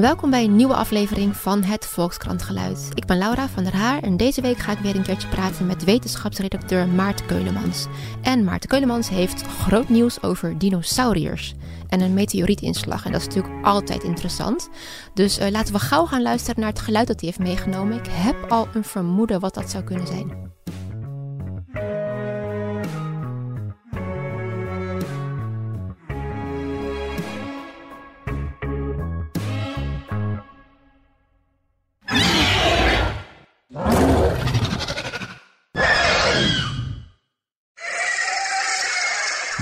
Welkom bij een nieuwe aflevering van het Volkskrantgeluid. Ik ben Laura van der Haar en deze week ga ik weer een keertje praten met wetenschapsredacteur Maarten Keulemans. En Maarten Keulemans heeft groot nieuws over dinosauriërs en een meteorietinslag. En dat is natuurlijk altijd interessant. Dus uh, laten we gauw gaan luisteren naar het geluid dat hij heeft meegenomen. Ik heb al een vermoeden wat dat zou kunnen zijn.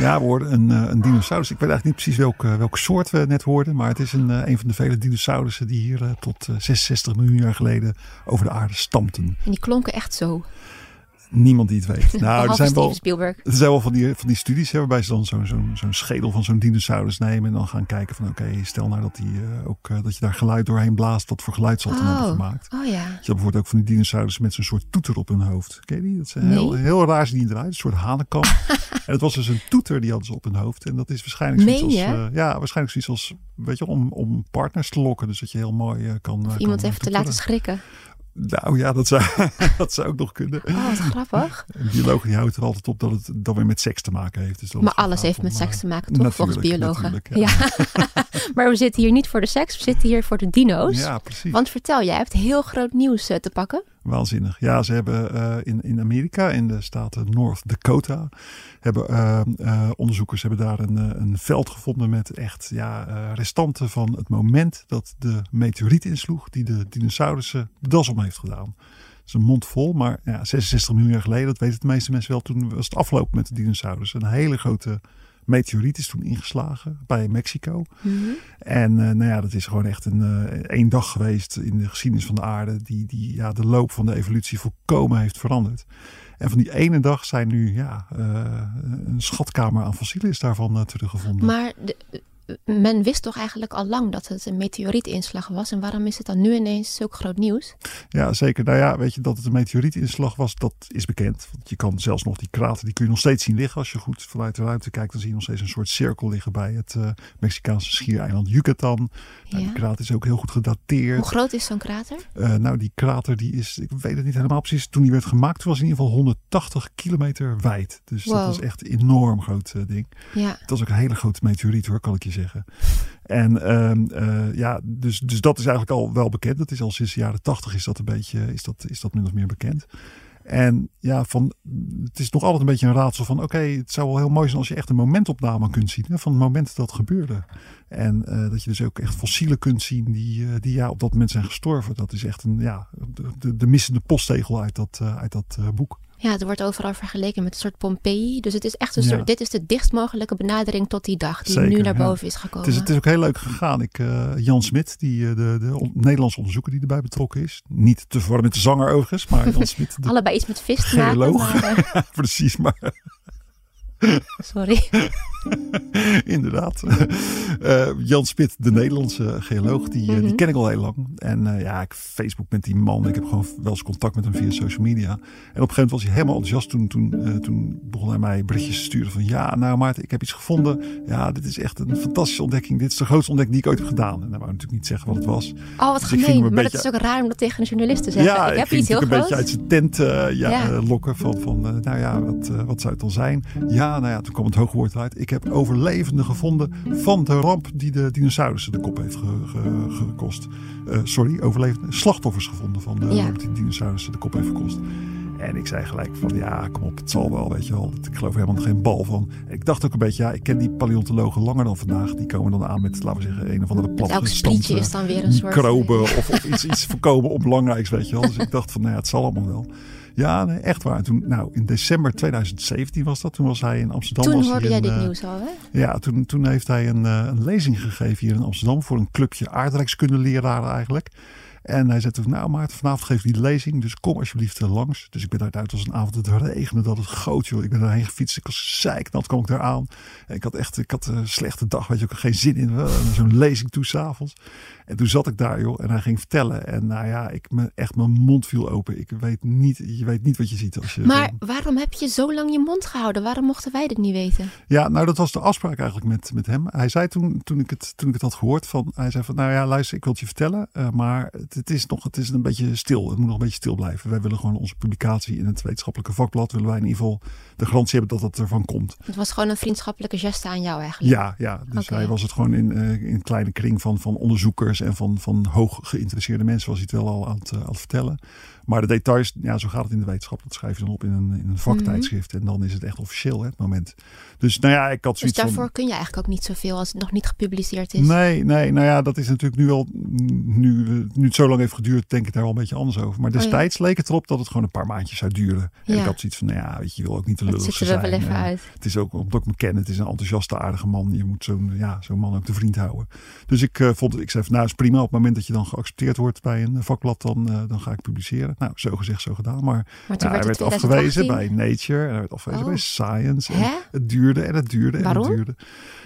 Ja, we een, eh, een dinosaurus. Ik weet eigenlijk niet precies welke, welke soort we net hoorden. Maar het is een, eh, een van de vele dinosaurussen die hier eh, tot 66 miljoen jaar geleden over de aarde stampten. En die klonken echt zo. Niemand die het weet. Nou, er zijn, wel, Spielberg. er zijn wel van die, van die studies hè, waarbij ze dan zo'n zo'n zo'n schedel van zo'n dinosaurus nemen. En dan gaan kijken van oké, stel nou dat, die, uh, ook, uh, dat je daar geluid doorheen blaast. Wat voor geluid zal het oh. hebben gemaakt. Oh ja. Je hebt bijvoorbeeld ook van die dinosaurussen met zo'n soort toeter op hun hoofd. Ken je die? Dat zijn nee. heel, heel raar zien die eruit. Een soort hanenkam. en het was dus een toeter die hadden ze op hun hoofd. En dat is waarschijnlijk zoiets als, uh, ja, waarschijnlijk zoiets als, weet je, om, om partners te lokken. Dus dat je heel mooi kan... Of iemand even te laten schrikken. Nou ja, dat zou, dat zou ook nog kunnen. Oh, wat grappig. Die houdt er altijd op dat het dan weer met seks te maken heeft. Dus maar alles heeft met seks te maken, toch? Volgens biologen. Ja. maar we zitten hier niet voor de seks, we zitten hier voor de dino's. Ja, precies. Want vertel, jij hebt heel groot nieuws eh, te pakken. Waanzinnig. Ja, ze hebben uh, in, in Amerika, in de staten North Dakota, hebben uh, uh, onderzoekers hebben daar een, een veld gevonden met echt ja, restanten van het moment dat de meteoriet insloeg die de dinosaurussen de das om heeft gedaan. Dat is een mond vol, maar ja, 66 miljoen jaar geleden, dat weten de meeste mensen wel, toen was het afgelopen met de dinosaurussen. Een hele grote meteoriet is toen ingeslagen bij Mexico. Mhm. En uh, nou ja, dat is gewoon echt een uh, één dag geweest in de geschiedenis van de aarde. Die, die ja, de loop van de evolutie volkomen heeft veranderd. En van die ene dag zijn nu ja, uh, een schatkamer aan fossielen is daarvan teruggevonden. Maar de, men wist toch eigenlijk al lang dat het een meteorietinslag was. En waarom is het dan nu ineens zulk groot nieuws? Ja, zeker. Nou ja, weet je dat het een meteorietinslag was, dat is bekend. Want je kan zelfs nog die krater, die kun je nog steeds zien liggen. Als je goed vanuit de ruimte kijkt, dan zie je nog steeds een soort cirkel liggen bij het uh, Mexicaanse schiereiland Yucatan. Nou, ja. Die krater is ook heel goed gedateerd. Hoe groot is zo'n krater? Uh, nou, die krater die is, ik weet het niet helemaal precies. Toen die werd gemaakt, was in ieder geval 180 kilometer wijd. Dus wow. dat was echt een enorm groot uh, ding. Ja. Het was ook een hele grote meteoriet hoor, kan ik je zeggen. En um, uh, ja, dus, dus dat is eigenlijk al wel bekend. Dat is al sinds de jaren tachtig is dat een beetje, is dat, is dat min of meer bekend. En ja, van, het is nog altijd een beetje een raadsel van oké, het zou wel heel mooi zijn als je echt een momentopname kunt zien hè, van het moment dat dat gebeurde. En uh, dat je dus ook echt fossielen kunt zien die, uh, die ja, op dat moment zijn gestorven. Dat is echt een, ja, de, de missende posttegel uit dat, uit dat boek. Ja, het wordt overal vergeleken met een soort Pompeii. Dus het is echt een soort, ja. dit is de dichtst mogelijke benadering tot die dag die Zeker, nu naar boven ja. is gekomen. Het is, het is ook heel leuk gegaan. Ik, uh, Jan Smit, die, uh, de, de on Nederlandse onderzoeker die erbij betrokken is. Niet te verwarren met de zanger overigens, maar Jan Smit. Allebei iets met vis te maken. Maar, uh... Precies, maar... Sorry. Inderdaad. Uh, Jan Spit, de Nederlandse geoloog, die, mm -hmm. die ken ik al heel lang. En uh, ja, ik Facebook met die man. Ik heb gewoon wel eens contact met hem via social media. En op een gegeven moment was hij helemaal enthousiast. Toen, toen, uh, toen begon hij mij berichtjes te sturen van... Ja, nou Maarten, ik heb iets gevonden. Ja, dit is echt een fantastische ontdekking. Dit is de grootste ontdekking die ik ooit heb gedaan. En dan wou ik natuurlijk niet zeggen wat het was. Oh, wat dus gemeen. Maar beetje... dat is ook raar om dat tegen een journalist te zeggen. Ja, ik heb iets heel een groots. beetje uit zijn tent ja, ja. lokken. Van, van nou ja, wat, wat zou het dan zijn? Ja, nou ja, toen kwam het hoogwoord uit. Ik heb overlevenden gevonden van de ramp die de dinosaurussen de kop heeft ge, ge, gekost. Uh, sorry, overlevende slachtoffers gevonden van de Ja. ramp die de dinosaurussen de kop heeft gekost. En ik zei gelijk van ja, kom op, het zal wel, weet je wel. Ik geloof er helemaal geen bal van. Ik dacht ook een beetje, ja, ik ken die paleontologen langer dan vandaag. Die komen dan aan met, laten we zeggen, een of andere sprietje is dan weer een soort... microben of, of iets, iets voorkomen onbelangrijks, weet je wel. Dus ik dacht van, nou ja, het zal allemaal wel. Ja, nee, echt waar. En toen, nou, in december 2017 was dat. Toen was hij in Amsterdam. Toen was hoorde jij dit uh, nieuws al, hè? Ja, toen, toen heeft hij een, uh, een lezing gegeven hier in Amsterdam voor een clubje aardrijkskundeleraren eigenlijk. En hij zei toen, nou Maarten, vanavond geef ik die lezing, dus kom alsjeblieft uh, langs. Dus ik ben daar uit als een avond, het regende, dat het goot joh. Ik ben erheen gefietst, ik was zeiknat, kwam ik daar aan. Ik had echt, ik had een slechte dag, weet je, had geen zin in, zo'n lezing toe s'avonds. En toen zat ik daar, joh, en hij ging vertellen. En nou ja, ik me echt mijn mond viel open. Ik weet niet, je weet niet wat je ziet als je. Maar waarom heb je zo lang je mond gehouden? Waarom mochten wij dit niet weten? Ja, nou, dat was de afspraak eigenlijk met, met hem. Hij zei toen, toen ik het, toen ik het had gehoord, van, hij zei van, nou ja, luister, ik wil het je vertellen, uh, maar het, het, is nog, het is een beetje stil. Het moet nog een beetje stil blijven. Wij willen gewoon onze publicatie in het wetenschappelijke vakblad, willen wij in ieder geval de garantie hebben dat dat ervan komt. Het was gewoon een vriendschappelijke geste aan jou eigenlijk. Ja, ja. Dus okay. hij was het gewoon in, uh, in een kleine kring van, van onderzoekers en van, van hoog geïnteresseerde mensen was hij het wel al aan het, aan het vertellen. Maar de details, ja, zo gaat het in de wetenschap. Dat schrijf je dan op in een, in een vaktijdschrift. Mm -hmm. En dan is het echt officieel, hè, het moment. Dus nou ja, ik had zoiets Dus daarvoor van, kun je eigenlijk ook niet zoveel als het nog niet gepubliceerd is. Nee, nee, nou ja, dat is natuurlijk nu al, nu, nu het zo lang heeft geduurd, denk ik daar wel een beetje anders over. Maar destijds oh, ja. leek het erop dat het gewoon een paar maandjes zou duren. En ik had zoiets van, nou ja, weet je, je wil ook niet te lullig zijn. Het er wel even uit. Het is ook, omdat ik me ken, het is een enthousiaste, aardige man. Je moet zo'n ja, zo'n man ook te vriend houden. Dus ik uh, vond, ik zei van, nou is prima. Op het moment dat je dan geaccepteerd wordt bij een vakblad, dan, uh, dan ga ik publiceren. Nou, zo gezegd, zo gedaan. Maar, maar ja, hij werd afgewezen bij Nature. En hij werd afgewezen oh. bij Science. En het duurde en het duurde en Waarom? het duurde.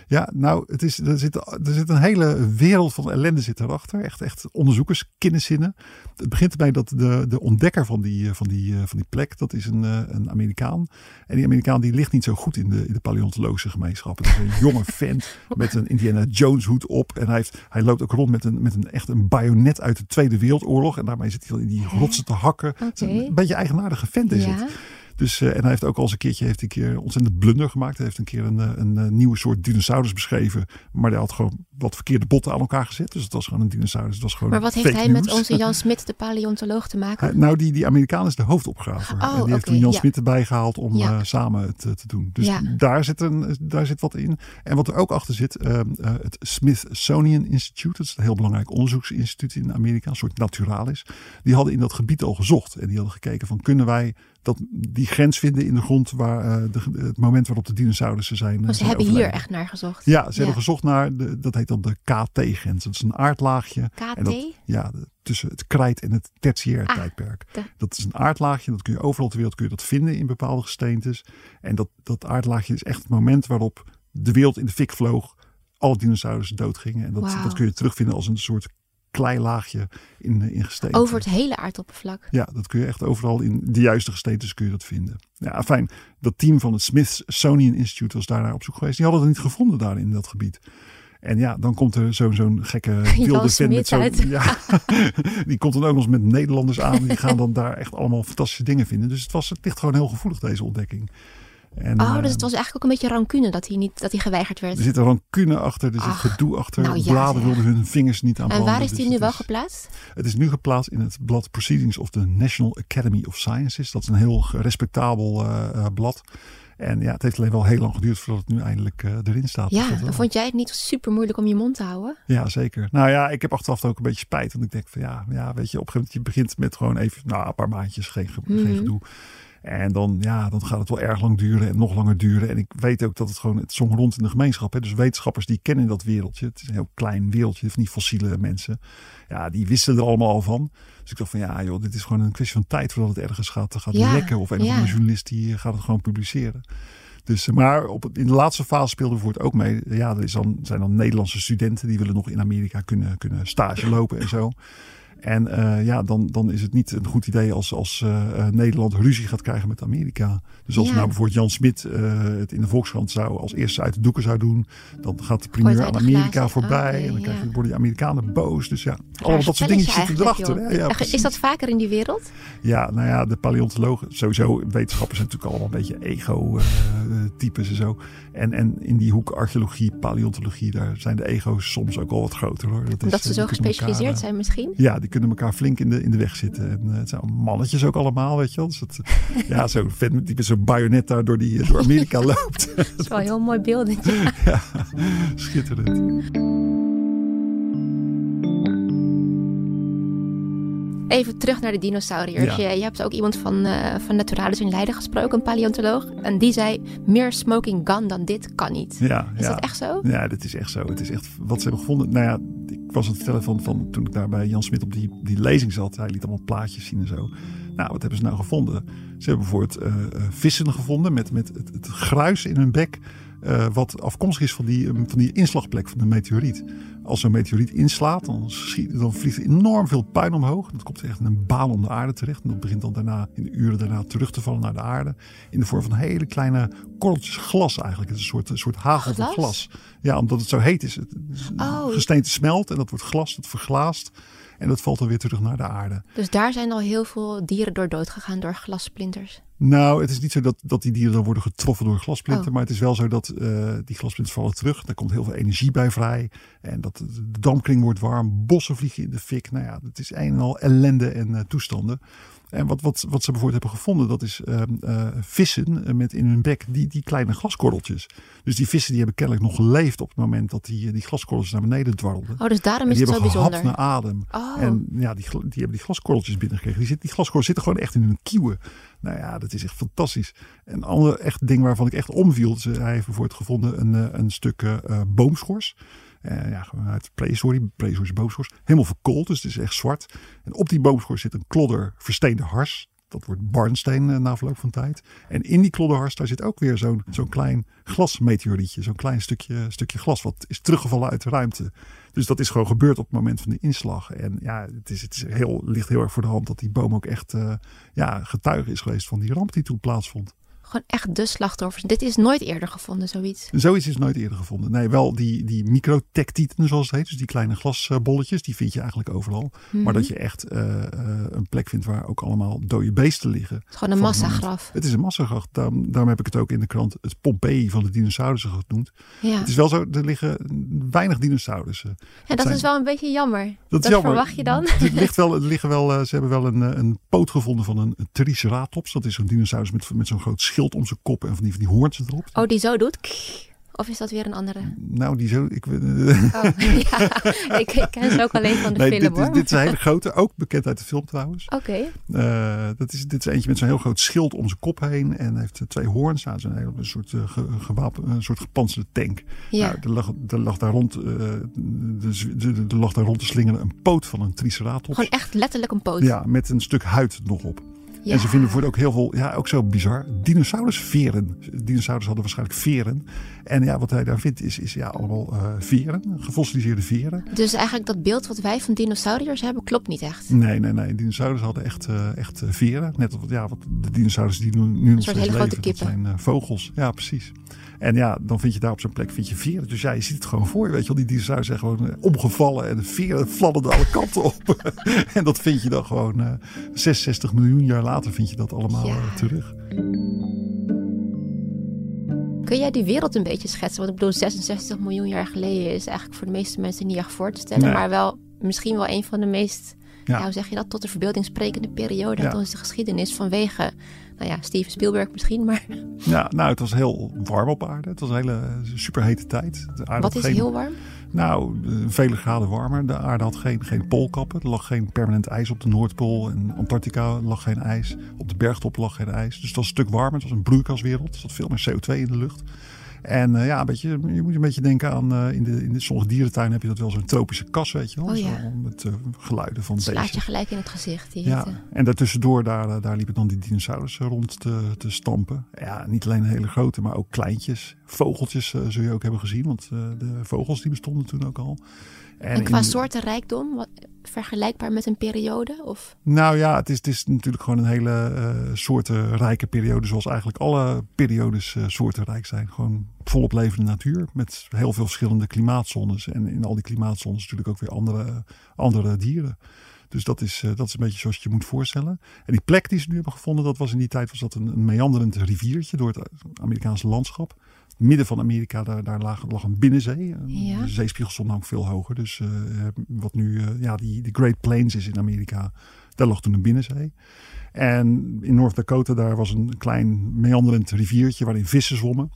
Ja, nou, het is, er, zit, er zit een hele wereld van ellende zit erachter. Echt, echt onderzoekers, kinderzinnen. Het begint erbij dat de, de ontdekker van die, van, die, van die plek, dat is een, een Amerikaan. En die Amerikaan die ligt niet zo goed in de, in de paleontologische gemeenschap. Het is een jonge vent met een Indiana Jones hoed op. En hij, heeft, hij loopt ook rond met een, met een echt een bajonet uit de Tweede Wereldoorlog. En daarmee zit hij in die rotsen te hakken. Okay. Een beetje eigenaardige vent is ja. het. Dus, uh, en hij heeft ook al eens een keertje heeft een keer ontzettend blunder gemaakt. Hij heeft een keer een, een, een nieuwe soort dinosaurus beschreven. Maar hij had gewoon wat verkeerde botten aan elkaar gezet. Dus het was gewoon een dinosaurus. Het was gewoon maar wat heeft hij news. met onze Jan Smit, de paleontoloog, te maken? Uh, nou, die, die Amerikaan is de hoofdopgraver. Oh, en die okay, heeft toen Jan ja. Smit erbij gehaald om ja. uh, samen het te doen. Dus ja. daar, zit een, daar zit wat in. En wat er ook achter zit, het Smithsonian Institute. Dat is een heel belangrijk onderzoeksinstituut in Amerika. Een soort naturalis. Die hadden in dat gebied al gezocht. En die hadden gekeken van kunnen wij dat die grens vinden in de grond waar uh, de, het moment waarop de dinosaurussen zijn. Maar ze zijn hebben overleden. hier echt naar gezocht. Ja, ze ja. hebben gezocht naar de, dat heet dan de KT-grens. Dat is een aardlaagje. KT? En dat, ja, de, tussen het krijt en het tertiair ah, tijdperk. De... Dat is een aardlaagje. Dat kun je overal ter wereld kun je dat vinden in bepaalde gesteentes. En dat, dat aardlaagje is echt het moment waarop de wereld in de fik vloog. Alle dinosaurussen doodgingen. En dat, wow. dat kun je terugvinden als een soort kleilaagje in, in gesteenten. Over het hele aardoppervlak? Ja, dat kun je echt overal in de juiste gesteentes kun je dat vinden. Ja, fijn. Dat team van het Smithsonian Institute was daar op zoek geweest. Die hadden het niet gevonden daar in dat gebied. En ja, dan komt er zo'n zo'n gekke wilde vent met zo'n... Ja, die komt dan ook nog eens met Nederlanders aan. Die gaan dan daar echt allemaal fantastische dingen vinden. Dus het, was, het ligt gewoon heel gevoelig, deze ontdekking. En, oh, dus het was eigenlijk ook een beetje rancune dat hij, niet, dat hij geweigerd werd. Er zit een rancune achter, er zit Ach, gedoe achter. nou ja, Bladen wilden hun vingers niet aan En waar is dus die nu wel is- geplaatst? Het is nu geplaatst in het blad Proceedings of the National Academy of Sciences. Dat is een heel respectabel uh, uh, blad. En ja, het heeft alleen wel heel lang geduurd voordat het nu eindelijk uh, erin staat. Dus Ja, wel. vond jij het niet super moeilijk om je mond te houden? Ja, zeker. Nou ja, ik heb achteraf ook een beetje spijt. Want ik denk van ja, ja weet je, op een gegeven moment je begint met gewoon even, nou, een paar maandjes, geen, ge- Mhm. geen gedoe. En dan, ja, dan gaat het wel erg lang duren en nog langer duren. En ik weet ook dat het gewoon, het zong rond in de gemeenschap. Hè. Dus wetenschappers die kennen dat wereldje. Het is een heel klein wereldje van die fossiele mensen. Ja, die wisten er allemaal al van. Dus ik dacht van ja, joh, dit is gewoon een kwestie van tijd voordat het ergens gaat, gaat Ja, lekken. Of een of andere journalist die gaat het gewoon publiceren. Dus, eh, maar op, in de laatste fase speelde voor het ook mee. Ja, er is dan, zijn dan Nederlandse studenten die willen nog in Amerika kunnen, kunnen stage lopen en zo. En uh, ja, dan, dan is het niet een goed idee als, als uh, Nederland ruzie gaat krijgen met Amerika. Dus als Ja. nou bijvoorbeeld Jan Smit uh, het in de Volkskrant zou als eerste uit de doeken zou doen, dan gaat de primeur aan de Amerika glazen. voorbij. En dan ja. krijg je, worden die Amerikanen boos. Dus ja, allemaal dat soort dingetjes zitten erachter. Ja, is dat vaker in die wereld? Ja, nou ja, de paleontologen, sowieso wetenschappers zijn natuurlijk allemaal een beetje ego-types en zo. En, en in die hoek archeologie, paleontologie, daar zijn de ego's soms ook al wat groter hoor. Dat is, eh, ze zo gespecialiseerd elkaar, zijn misschien? Ja, die kunnen elkaar flink in de, in de weg zitten. En uh, het zijn mannetjes ook allemaal, weet je wel. Dus het, ja, zo'n die met zo'n bajonet daar door, die, door Amerika loopt. Dat is wel een heel mooi beeld. ja, schitterend. Even terug naar de dinosauriërs. Je, je, hebt ook iemand van, uh, van Naturalis in Leiden gesproken, een paleontoloog. En die zei, meer smoking gun dan dit kan niet. Ja, is dat echt zo? Ja, dat is echt zo. Het is echt wat ze hebben gevonden. Nou ja, ik was aan het vertellen van, van toen ik daar bij Jan Smit op die, die lezing zat. Hij liet allemaal plaatjes zien en zo. Nou, wat hebben ze nou gevonden? Ze hebben bijvoorbeeld uh, vissen gevonden met, met het, het gruis in hun bek. Uh, wat afkomstig is van die, van die inslagplek van de meteoriet. Als zo'n meteoriet inslaat, dan, schiet, dan vliegt er enorm veel puin omhoog. Dat komt echt in een baan om de aarde terecht. En dat begint dan daarna in de uren daarna terug te vallen naar de aarde. In de vorm van hele kleine korreltjes glas eigenlijk. Het is een soort, een soort hagel van glas. Ja, omdat het zo heet is. Het, oh. Gesteente smelt en dat wordt glas, dat verglaast. En dat valt dan weer terug naar de aarde. Dus daar zijn al heel veel dieren door dood gegaan door glassplinters? Nou, het is niet zo dat, dat die dieren dan worden getroffen door glasplinten. Oh. Maar het is wel zo dat uh, die glasplinters vallen terug. Daar komt heel veel energie bij vrij. En dat de dampkring wordt warm. Bossen vliegen in de fik. Nou ja, het is een en al ellende en uh, toestanden. En wat, wat, wat ze bijvoorbeeld hebben gevonden, dat is uh, uh, vissen met in hun bek die, die kleine glaskorreltjes. Dus die vissen die hebben kennelijk nog geleefd op het moment dat die, die glaskorreltjes naar beneden dwarrelden. Oh, dus daarom is het zo bijzonder. Die hebben naar adem. Oh. En ja, die, die hebben die glaskorreltjes binnengekregen. Die, zit, die glaskorrels zitten gewoon echt in hun kieuwen. Nou ja, dat is echt fantastisch. Een ander echt ding waarvan ik echt omviel. Hij heeft bijvoorbeeld gevonden een, eh, een stuk uh, boomschors. Uh, ja, uit prehistorie, prehistorische boomschors. Helemaal verkoold, dus het is echt zwart. En op die boomschors zit een klodder versteende hars. Dat wordt barnsteen uh, na verloop van tijd. En in die klodderhars, daar zit ook weer zo'n zo'n klein glasmeteorietje. Zo'n klein stukje, stukje glas wat is teruggevallen uit de ruimte. Dus dat is gewoon gebeurd op het moment van de inslag. En ja, het, is, het is heel, ligt heel erg voor de hand dat die boom ook echt uh, ja, getuige is geweest van die ramp die toen plaatsvond gewoon echt de slachtoffers. Dit is nooit eerder gevonden, zoiets. Zoiets is nooit eerder gevonden. Nee, wel die, die microtectieten, zoals het heet. Dus die kleine glasbolletjes, die vind je eigenlijk overal. Maar mhm. dat je echt uh, een plek vindt waar ook allemaal dode beesten liggen. Het is gewoon een massagraf. Het is een massagraf. Daarom, daarom heb ik het ook in de krant het Pompeii van de dinosaurussen genoemd. Ja. Het is wel zo, er liggen weinig dinosaurussen. Ja, dat, is wel een beetje jammer. Dat, dat verwacht je dan? Het ligt wel, het liggen wel, ze hebben wel een, een poot gevonden van een, een triceratops. Dat is zo'n dinosaurus met, met zo'n groot schild om zijn kop en van die, van die hoorns erop. Oh, die zo doet? Of is dat weer een andere? Nou, die zo. Ik, oh, ja, ik, ik, ken ze ook alleen van de nee, film dit, hoor. Dit is een hele grote, ook bekend uit de film trouwens. Oké. Uh, dat is, dit is eentje met zo'n heel groot schild om zijn kop heen en heeft twee hoorns. Nou, een, hele, een soort, uh, gewapen, een soort gepantserde tank. Ja. Nou, er, lag, er, lag daar rond, uh, de, er lag daar rond te slingeren een poot van een triceratops. Gewoon echt letterlijk een poot? Ja, met een stuk huid nog op. En ze vinden voor ook heel veel, ja, ook zo bizar, dinosaurusveren. Dinosaurus hadden waarschijnlijk veren. En ja, wat hij daar vindt is, is ja, allemaal uh, veren, gefossiliseerde veren. Dus eigenlijk dat beeld wat wij van dinosauriërs hebben, klopt niet echt? Nee, nee, nee. Dinosaurus hadden echt, uh, echt veren. Net als ja, wat de dinosaurus die nu, nu nog steeds leven, dat zijn uh, vogels. Ja, precies. En ja, dan vind je daar op zo'n plek vind je veren. Dus ja, je ziet het gewoon voor je. Weet je wel, die dinosaurus zijn gewoon uh, omgevallen en de veren fladderden alle kanten op. en dat vind je dan gewoon uh, 66 miljoen jaar later vind je dat allemaal ja. terug. Kun jij die wereld een beetje schetsen? Want ik bedoel, 66 miljoen jaar geleden is eigenlijk voor de meeste mensen niet echt voor te stellen. Nee. Maar wel misschien wel een van de meest, ja. hoe zeg je dat, tot de verbeelding sprekende periode uit onze geschiedenis. Vanwege, nou ja, Steven Spielberg misschien, maar... Ja, nou, het was heel warm op aarde. Het was een hele superhete tijd. De aarde Wat is geen... heel warm? Nou, vele graden warmer. De aarde had geen, geen poolkappen. Er lag geen permanent ijs op de Noordpool. En Antarctica lag geen ijs. Op de bergtop lag geen ijs. Dus het was een stuk warmer. Het was een broeikaswereld. Er zat veel meer CO2 in de lucht. En uh, ja, een beetje, je moet een beetje denken aan uh, in, de, in de sommige dierentuinen heb je dat wel zo'n tropische kas, weet je wel. Oh, ja. Zo, met uh, geluiden van Slaat je gelijk in het gezicht. Die ja, en daartussendoor, daar, daar liepen dan die dinosaurussen rond te, te stampen. Ja, niet alleen hele grote, maar ook kleintjes. Vogeltjes zul je ook hebben gezien, want de vogels die bestonden toen ook al. En, en qua in... soortenrijkdom, wat, vergelijkbaar met een periode? Of? Nou ja, het is, is natuurlijk gewoon een hele uh, soortenrijke periode. Zoals eigenlijk alle periodes uh, soortenrijk zijn. Gewoon volop levende natuur. Met heel veel verschillende klimaatzones. En in al die klimaatzones natuurlijk ook weer andere, andere dieren. Dus dat is, uh, dat is een beetje zoals je je moet voorstellen. En die plek die ze nu hebben gevonden, dat was in die tijd was dat een, een meanderend riviertje door het Amerikaanse landschap midden van Amerika, daar, daar lag, lag een binnenzee. Ja. De zeespiegel stond ook veel hoger. Dus uh, wat nu uh, ja, die, de Great Plains is in Amerika, daar lag toen een binnenzee. En in North Dakota, daar was een klein meanderend riviertje waarin vissen zwommen.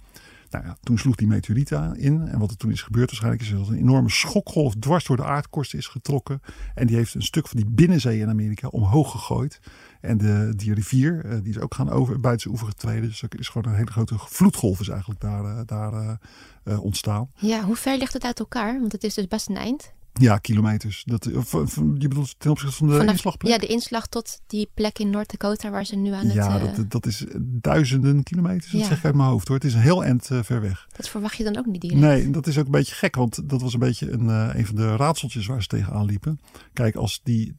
Nou toen sloeg die meteoriet in. En wat er toen is gebeurd waarschijnlijk is dat een enorme schokgolf dwars door de aardkorst is getrokken. En die heeft een stuk van die binnenzee in Amerika omhoog gegooid. En de, die rivier, eh, die is ook gaan over, buiten oever getreden. Dus er is gewoon een hele grote vloedgolf is eigenlijk daar, eh, daar uh, ontstaan. Ja, hoe ver ligt het uit elkaar? Want het is dus best een eind. Ja, kilometers. Dat, of, je bedoelt ten opzichte van de Vanaf, inslagplek? Ja, de inslag tot die plek in Noord-Dakota waar ze nu aan ja, het... Ja, dat, dat is duizenden kilometers. Dat zeg ik uit mijn hoofd hoor. Het is een heel eind ver weg. Dat verwacht je dan ook niet direct. Nee, dat is ook een beetje gek. Want dat was een beetje een, een van de raadseltjes waar ze tegenaan liepen. Kijk, als die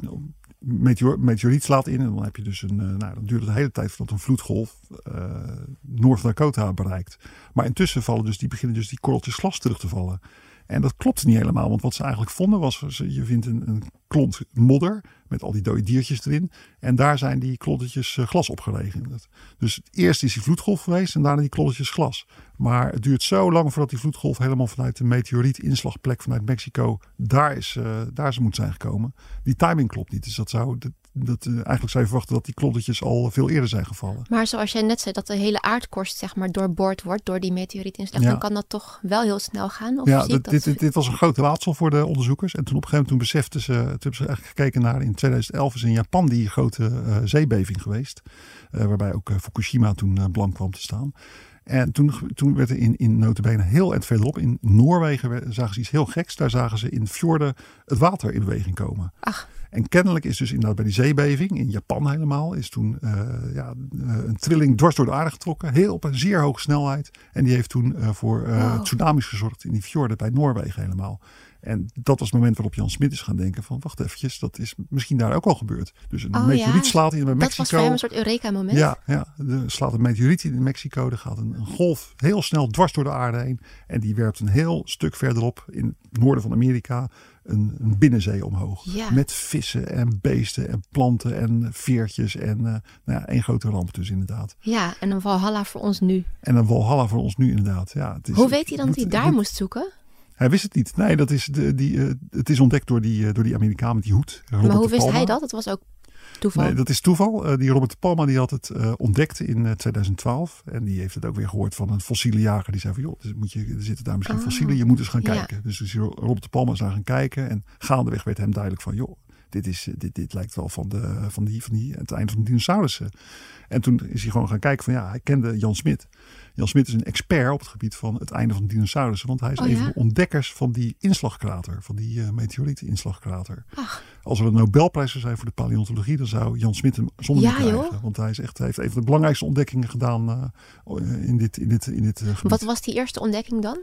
meteor, meteoriet slaat in. En dan heb je dus een. nou, dan duurt het de hele tijd voordat een vloedgolf uh, North Dakota bereikt. Maar intussen vallen dus die beginnen dus die korreltjes glas terug te vallen. En dat klopt niet helemaal, want wat ze eigenlijk vonden was, je vindt een, een klont modder met al die dode diertjes erin. En daar zijn die klottetjes glas opgeregend. Dus eerst is die vloedgolf geweest en daarna die klottetjes glas. Maar het duurt zo lang voordat die vloedgolf helemaal vanuit de meteoriet-inslagplek vanuit Mexico daar, is, uh, daar ze moet zijn gekomen. Die timing klopt niet. Dus dat zou, dat, uh, eigenlijk zou je verwachten dat die klottetjes al veel eerder zijn gevallen. Maar zoals jij net zei, dat de hele aardkorst zeg maar doorboord wordt door die meteorietinslag, ja. dan kan dat toch wel heel snel gaan? Of ja, dit, dat... dit, dit, was een groot raadsel voor de onderzoekers. En toen op een gegeven moment toen beseften ze, toen hebben ze eigenlijk gekeken naar in 2011 is in Japan die grote uh, zeebeving geweest. waarbij ook Fukushima toen blank kwam te staan. En toen, toen werd er in, in notabene heel en verderop, in Noorwegen zagen ze iets heel geks. Daar zagen ze in fjorden het water in beweging komen. Ach. En kennelijk is dus inderdaad bij die zeebeving, in Japan helemaal, is toen uh, ja, een trilling dwars door de aarde getrokken. Heel op een zeer hoge snelheid. En die heeft toen uh, voor uh, wow. tsunamis gezorgd in die fjorden bij Noorwegen helemaal. En dat was het moment waarop Jan Smit is gaan denken van wacht eventjes, dat is misschien daar ook al gebeurd. Dus een oh, meteoriet ja. slaat in Mexico. Dat was voor hem een soort Eureka moment. Ja, ja er slaat een meteoriet in Mexico. Er gaat een, een, golf heel snel dwars door de aarde heen. En die werpt een heel stuk verderop in het noorden van Amerika een, een binnenzee omhoog. Ja. Met vissen en beesten en planten en veertjes. En uh, nou ja, één grote ramp dus inderdaad. Ja, en een Valhalla voor ons nu. En een Valhalla voor ons nu inderdaad. Ja, het is, Hoe weet hij dan dat hij daar moest zoeken? Hij wist het niet. Nee, dat is de, die, uh, het is ontdekt door die, uh, door die Amerikaan met die hoed. Robert maar hoe wist hij dat? Het was ook toeval. Nee, dat is toeval. Uh, die Robert de Palma die had het ontdekt in 2012. En die heeft het ook weer gehoord van een fossiele jager. Die zei van joh, dus moet je, er zitten daar misschien Oh, fossielen. Je moet eens gaan ja. kijken. Dus, dus Robert de Palma is daar gaan kijken. En gaandeweg werd hem duidelijk van joh, dit, is, dit, dit lijkt wel van, de, van, die, van die, het einde van de dinosaurussen. En toen is hij gewoon gaan kijken van ja, hij kende Jan Smit. Jan Smit is een expert op het gebied van het einde van de dinosaurussen. Want hij is Oh, een ja? van de ontdekkers van die inslagkrater. Van die uh, meteoriet-inslagkrater. Ach, Als er een Nobelprijs zou zijn voor de paleontologie, dan zou Jan Smit hem zonder Ja, meer krijgen. joh. Want hij is echt, hij heeft een van de belangrijkste ontdekkingen gedaan uh, in dit, in dit, in dit uh, gebied. wat was die eerste ontdekking dan?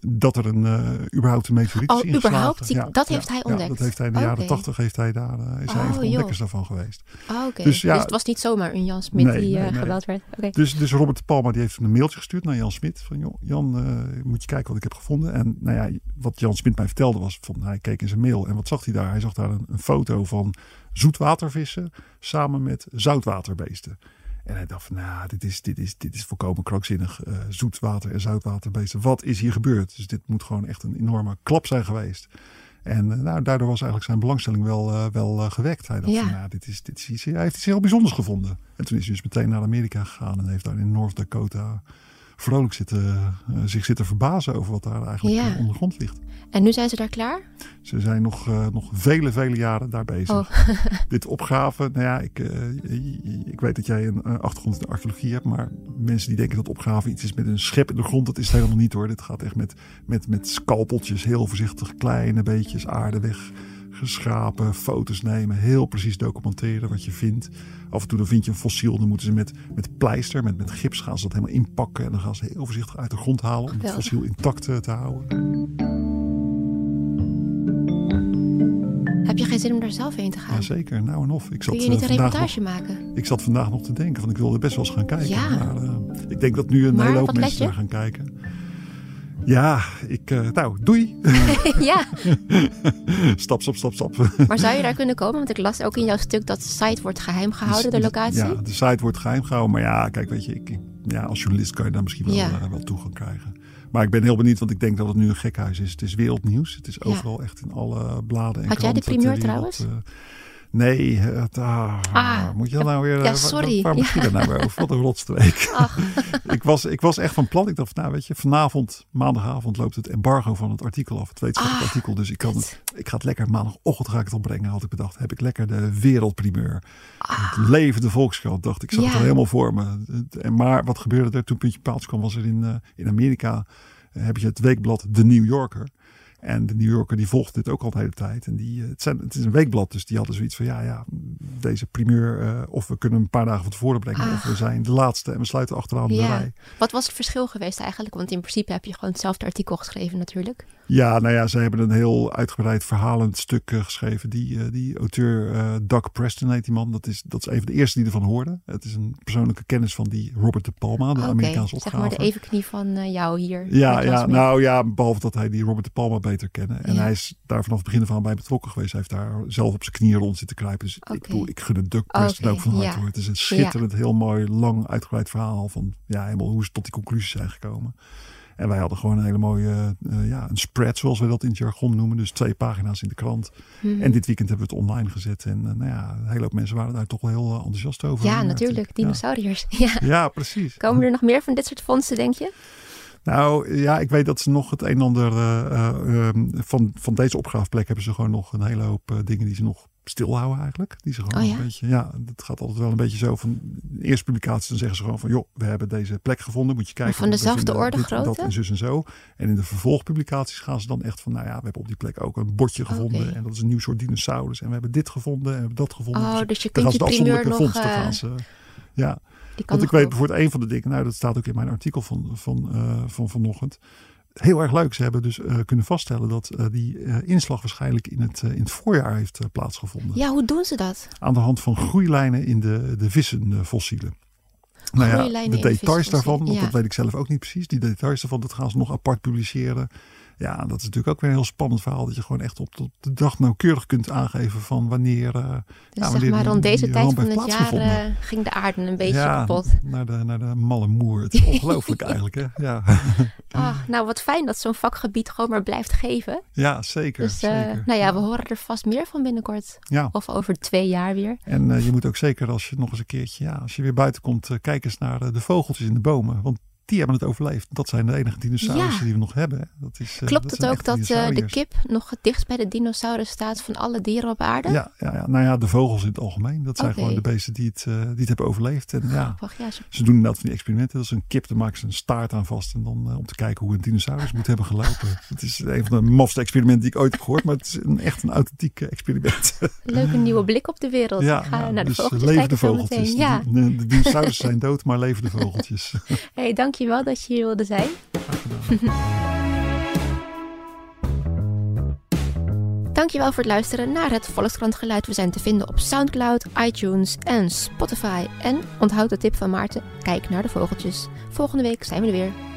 Dat er een, uh, überhaupt een meteoriet Oh, is überhaupt? Dat heeft hij ontdekt? Ja, dat heeft hij in de jaren tachtig heeft hij daar, uh, is hij Oh, een van de joh. ontdekkers daarvan geweest. Oh, oké. Dus Dus, ja- het was niet zomaar een Jan Smit Nee, die nee, eh, werd. Dus, dus Robert Palma die heeft een mailtje gestuurd naar Jan Smit. Van joh, Jan, eh, moet je kijken wat ik heb gevonden. En nou ja, wat Jan Smit mij vertelde was, van, hij keek in zijn mail. En wat zag hij daar? Hij zag daar een, een foto van zoetwatervissen samen met zoutwaterbeesten. En hij dacht van, nou, dit is, dit is, dit is volkomen krankzinnig. Eh, zoetwater en zoutwaterbeesten. Wat is hier gebeurd? Dus dit moet gewoon echt een enorme klap zijn geweest. En eh, nou, daardoor was eigenlijk zijn belangstelling wel, eh, wel eh, gewekt. Hij dacht Ja. van, nou, dit is, dit is iets, hij heeft iets heel bijzonders gevonden. En toen is hij dus meteen naar Amerika gegaan. En heeft daar in North Dakota vrolijk zitten, eh, zich zitten verbazen over wat daar eigenlijk Ja. eh, ondergrond ligt. En nu zijn ze daar klaar? Ze zijn nog, eh, nog vele, vele jaren daar bezig. Oh. Dit opgraven, nou ja, ik, ik weet dat jij een achtergrond in de archeologie hebt, maar mensen die denken dat opgraven iets is met een schep in de grond, dat is het helemaal niet hoor. Dit gaat echt met, met, met scalpeltjes, heel voorzichtig, kleine beetjes aarde weg geschrapen, foto's nemen, heel precies documenteren wat je vindt. Af en toe dan vind je een fossiel, dan moeten ze met, met pleister, met, met gips gaan ze dat helemaal inpakken en dan gaan ze heel voorzichtig uit de grond halen om het fossiel intact eh, te houden. Heb je geen zin om daar zelf heen te gaan? Jazeker, nou en of. Ik zat, Kun je niet eh, een reportage nog- maken? Ik zat vandaag nog te denken, van ik wilde best wel eens gaan kijken. Ja. Maar eh, ik denk dat nu een hele hoop mensen daar gaan kijken. Ja, ik, eh, nou, doei. ja, stap, stap, stap, stap. maar zou je daar kunnen komen? Want ik las ook in jouw stuk dat de site wordt geheim gehouden, de locatie. Ja, de site wordt geheim gehouden. Maar ja, kijk, weet je, ik, ja, als journalist kan je daar misschien wel, Ja. eh, wel toegang krijgen. Maar ik ben heel benieuwd, want ik denk dat het nu een gekhuis is. Het is wereldnieuws. Het is Ja. overal echt in alle bladen en Had jij de primeur trouwens? eh. Nee, het, ah, Ah, moet je dat nou weer... ja, eh, sorry. Waar, moet je dat nou weer over? Wat een rotstreek. Ik, was, ik was echt van plan. Ik dacht, nou weet je, vanavond, maandagavond loopt het embargo van het artikel af. Het wetenschappelijk Ah, artikel. Dus ik, kan het, ik ga het lekker maandagochtend ga ik het opbrengen. Had ik bedacht. Heb ik lekker de wereldprimeur. ah, Het levende Volkskrant, dacht ik. zag het al helemaal voor me. En maar wat gebeurde er toen Puntje Paaltje kwam? Was er in, eh, in Amerika eh, heb je het weekblad The New Yorker. En de New Yorker die volgt dit ook al de hele tijd. En die, eh, het, zijn, het is een weekblad, dus die hadden zoiets van... ja, ja, deze primeur, eh, of we kunnen een paar dagen van tevoren brengen... Ah. of we zijn de laatste en we sluiten achteraan de rij. wat was het verschil geweest eigenlijk? Want in principe heb je gewoon hetzelfde artikel geschreven natuurlijk. Ja, nou ja, ze hebben een heel uitgebreid verhalend stuk eh, geschreven. Die, die auteur Doug Preston heet die man. Dat is, dat is een van de eerste die ervan hoorden. Het is een persoonlijke kennis van die Robert de Palma, de Oké, Amerikaanse zeg opgave. maar de evenknie van jou hier. Ja, ja nou ja, behalve dat hij die Robert de Palma beter kennen. En Ja. hij is daar vanaf het begin aan bij betrokken geweest. Hij heeft daar zelf op zijn knieën rond zitten kruipen. Dus ik, bedoel, ik gun het Preston Oké, ook van harte ja. hoor. Het is een schitterend, heel mooi, lang uitgebreid verhaal van ja, helemaal hoe ze tot die conclusies zijn gekomen. En wij hadden gewoon een hele mooie, eh, ja, een spread zoals we dat in het jargon noemen. Dus twee pagina's in de krant. Mhm. En dit weekend hebben we het online gezet. En eh, nou ja, een hele hoop mensen waren daar toch wel heel eh, enthousiast over. ja, natuurlijk. Dinosauriërs. Ja. Ja, precies. Komen er nog meer van dit soort fondsen, denk je? Nou ja, ik weet dat ze nog het een en ander eh, eh, ehm, van, van deze opgraafplek hebben ze gewoon nog een hele hoop eh, dingen die ze nog stilhouden eigenlijk. Die ze gewoon Oh ja? een beetje, ja, het gaat altijd wel een beetje zo van de eerste publicatie, dan zeggen ze gewoon van joh, we hebben deze plek gevonden, moet je kijken. van dezelfde orde dit en Dat grootte? en zus en zo. En in de vervolgpublicaties gaan ze dan echt van, nou ja, we hebben op die plek ook een bordje gevonden en dat is een nieuw soort dinosaurus en we hebben dit gevonden en we hebben dat gevonden. Oh, Dus dus je kunt je primeur nog... vondsten eh, gaan ze, ja. Want ik weet bijvoorbeeld een van de dingen, nou dat staat ook in mijn artikel van, van, eh, van vanochtend. Heel erg leuk. Ze hebben dus eh, kunnen vaststellen dat eh, die inslag waarschijnlijk in het, in het voorjaar heeft plaatsgevonden. Ja, hoe doen ze dat? Aan de hand van groeilijnen in de, de vissenfossielen. Nou ja, de details daarvan, want ja. dat weet ik zelf ook niet precies. Die details daarvan, dat gaan ze nog apart publiceren. Ja, dat is natuurlijk ook weer een heel spannend verhaal. Dat je gewoon echt op, op de dag nauwkeurig kunt aangeven van wanneer. eh, Dus ja, zeg maar rond deze tijd van het jaar eh, ging de aarde een beetje ja, kapot. Naar de, naar de malle moer. Het is ongelooflijk eigenlijk. Hè? Ja. Ah, nou, wat fijn dat zo'n vakgebied gewoon maar blijft geven. ja, zeker. Dus eh, zeker. nou ja, we horen er vast meer van binnenkort. Ja, Of over twee jaar weer. en je moet ook zeker als je nog eens een keertje, ja, als je weer buiten komt, kijk eens naar de vogeltjes in de bomen. Want die hebben het overleefd. Dat zijn de enige dinosaurussen Ja. die we nog hebben. Dat is, eh, Klopt dat het ook dat eh, de kip nog het dichtst bij de dinosaurus staat van alle dieren op aarde? Ja, ja, ja, nou ja, de vogels in het algemeen. Dat zijn gewoon de beesten die het, eh, die het hebben overleefd. En ja, Grappig, ja, zo- ze doen inderdaad van die experimenten. Dat is een kip, dan maken ze een staart aan vast. En dan om te kijken hoe een dinosaurus moet hebben gelopen. Het is een van de mafste experimenten die ik ooit heb gehoord. Maar het is een, echt een authentiek experiment. Leuke nieuwe blik op de wereld. Ga naar de dus vogeltjes levende kijken zo vogeltjes. Ja, De, de, de dinosaurussen zijn dood, maar levende vogeltjes. hey, dankjewel dat je hier wilde zijn. Dankjewel voor het luisteren naar het Volkskrant Geluid. We zijn te vinden op Soundcloud, iTunes en Spotify. En onthoud de tip van Maarten, kijk naar de vogeltjes. Volgende week zijn we er weer.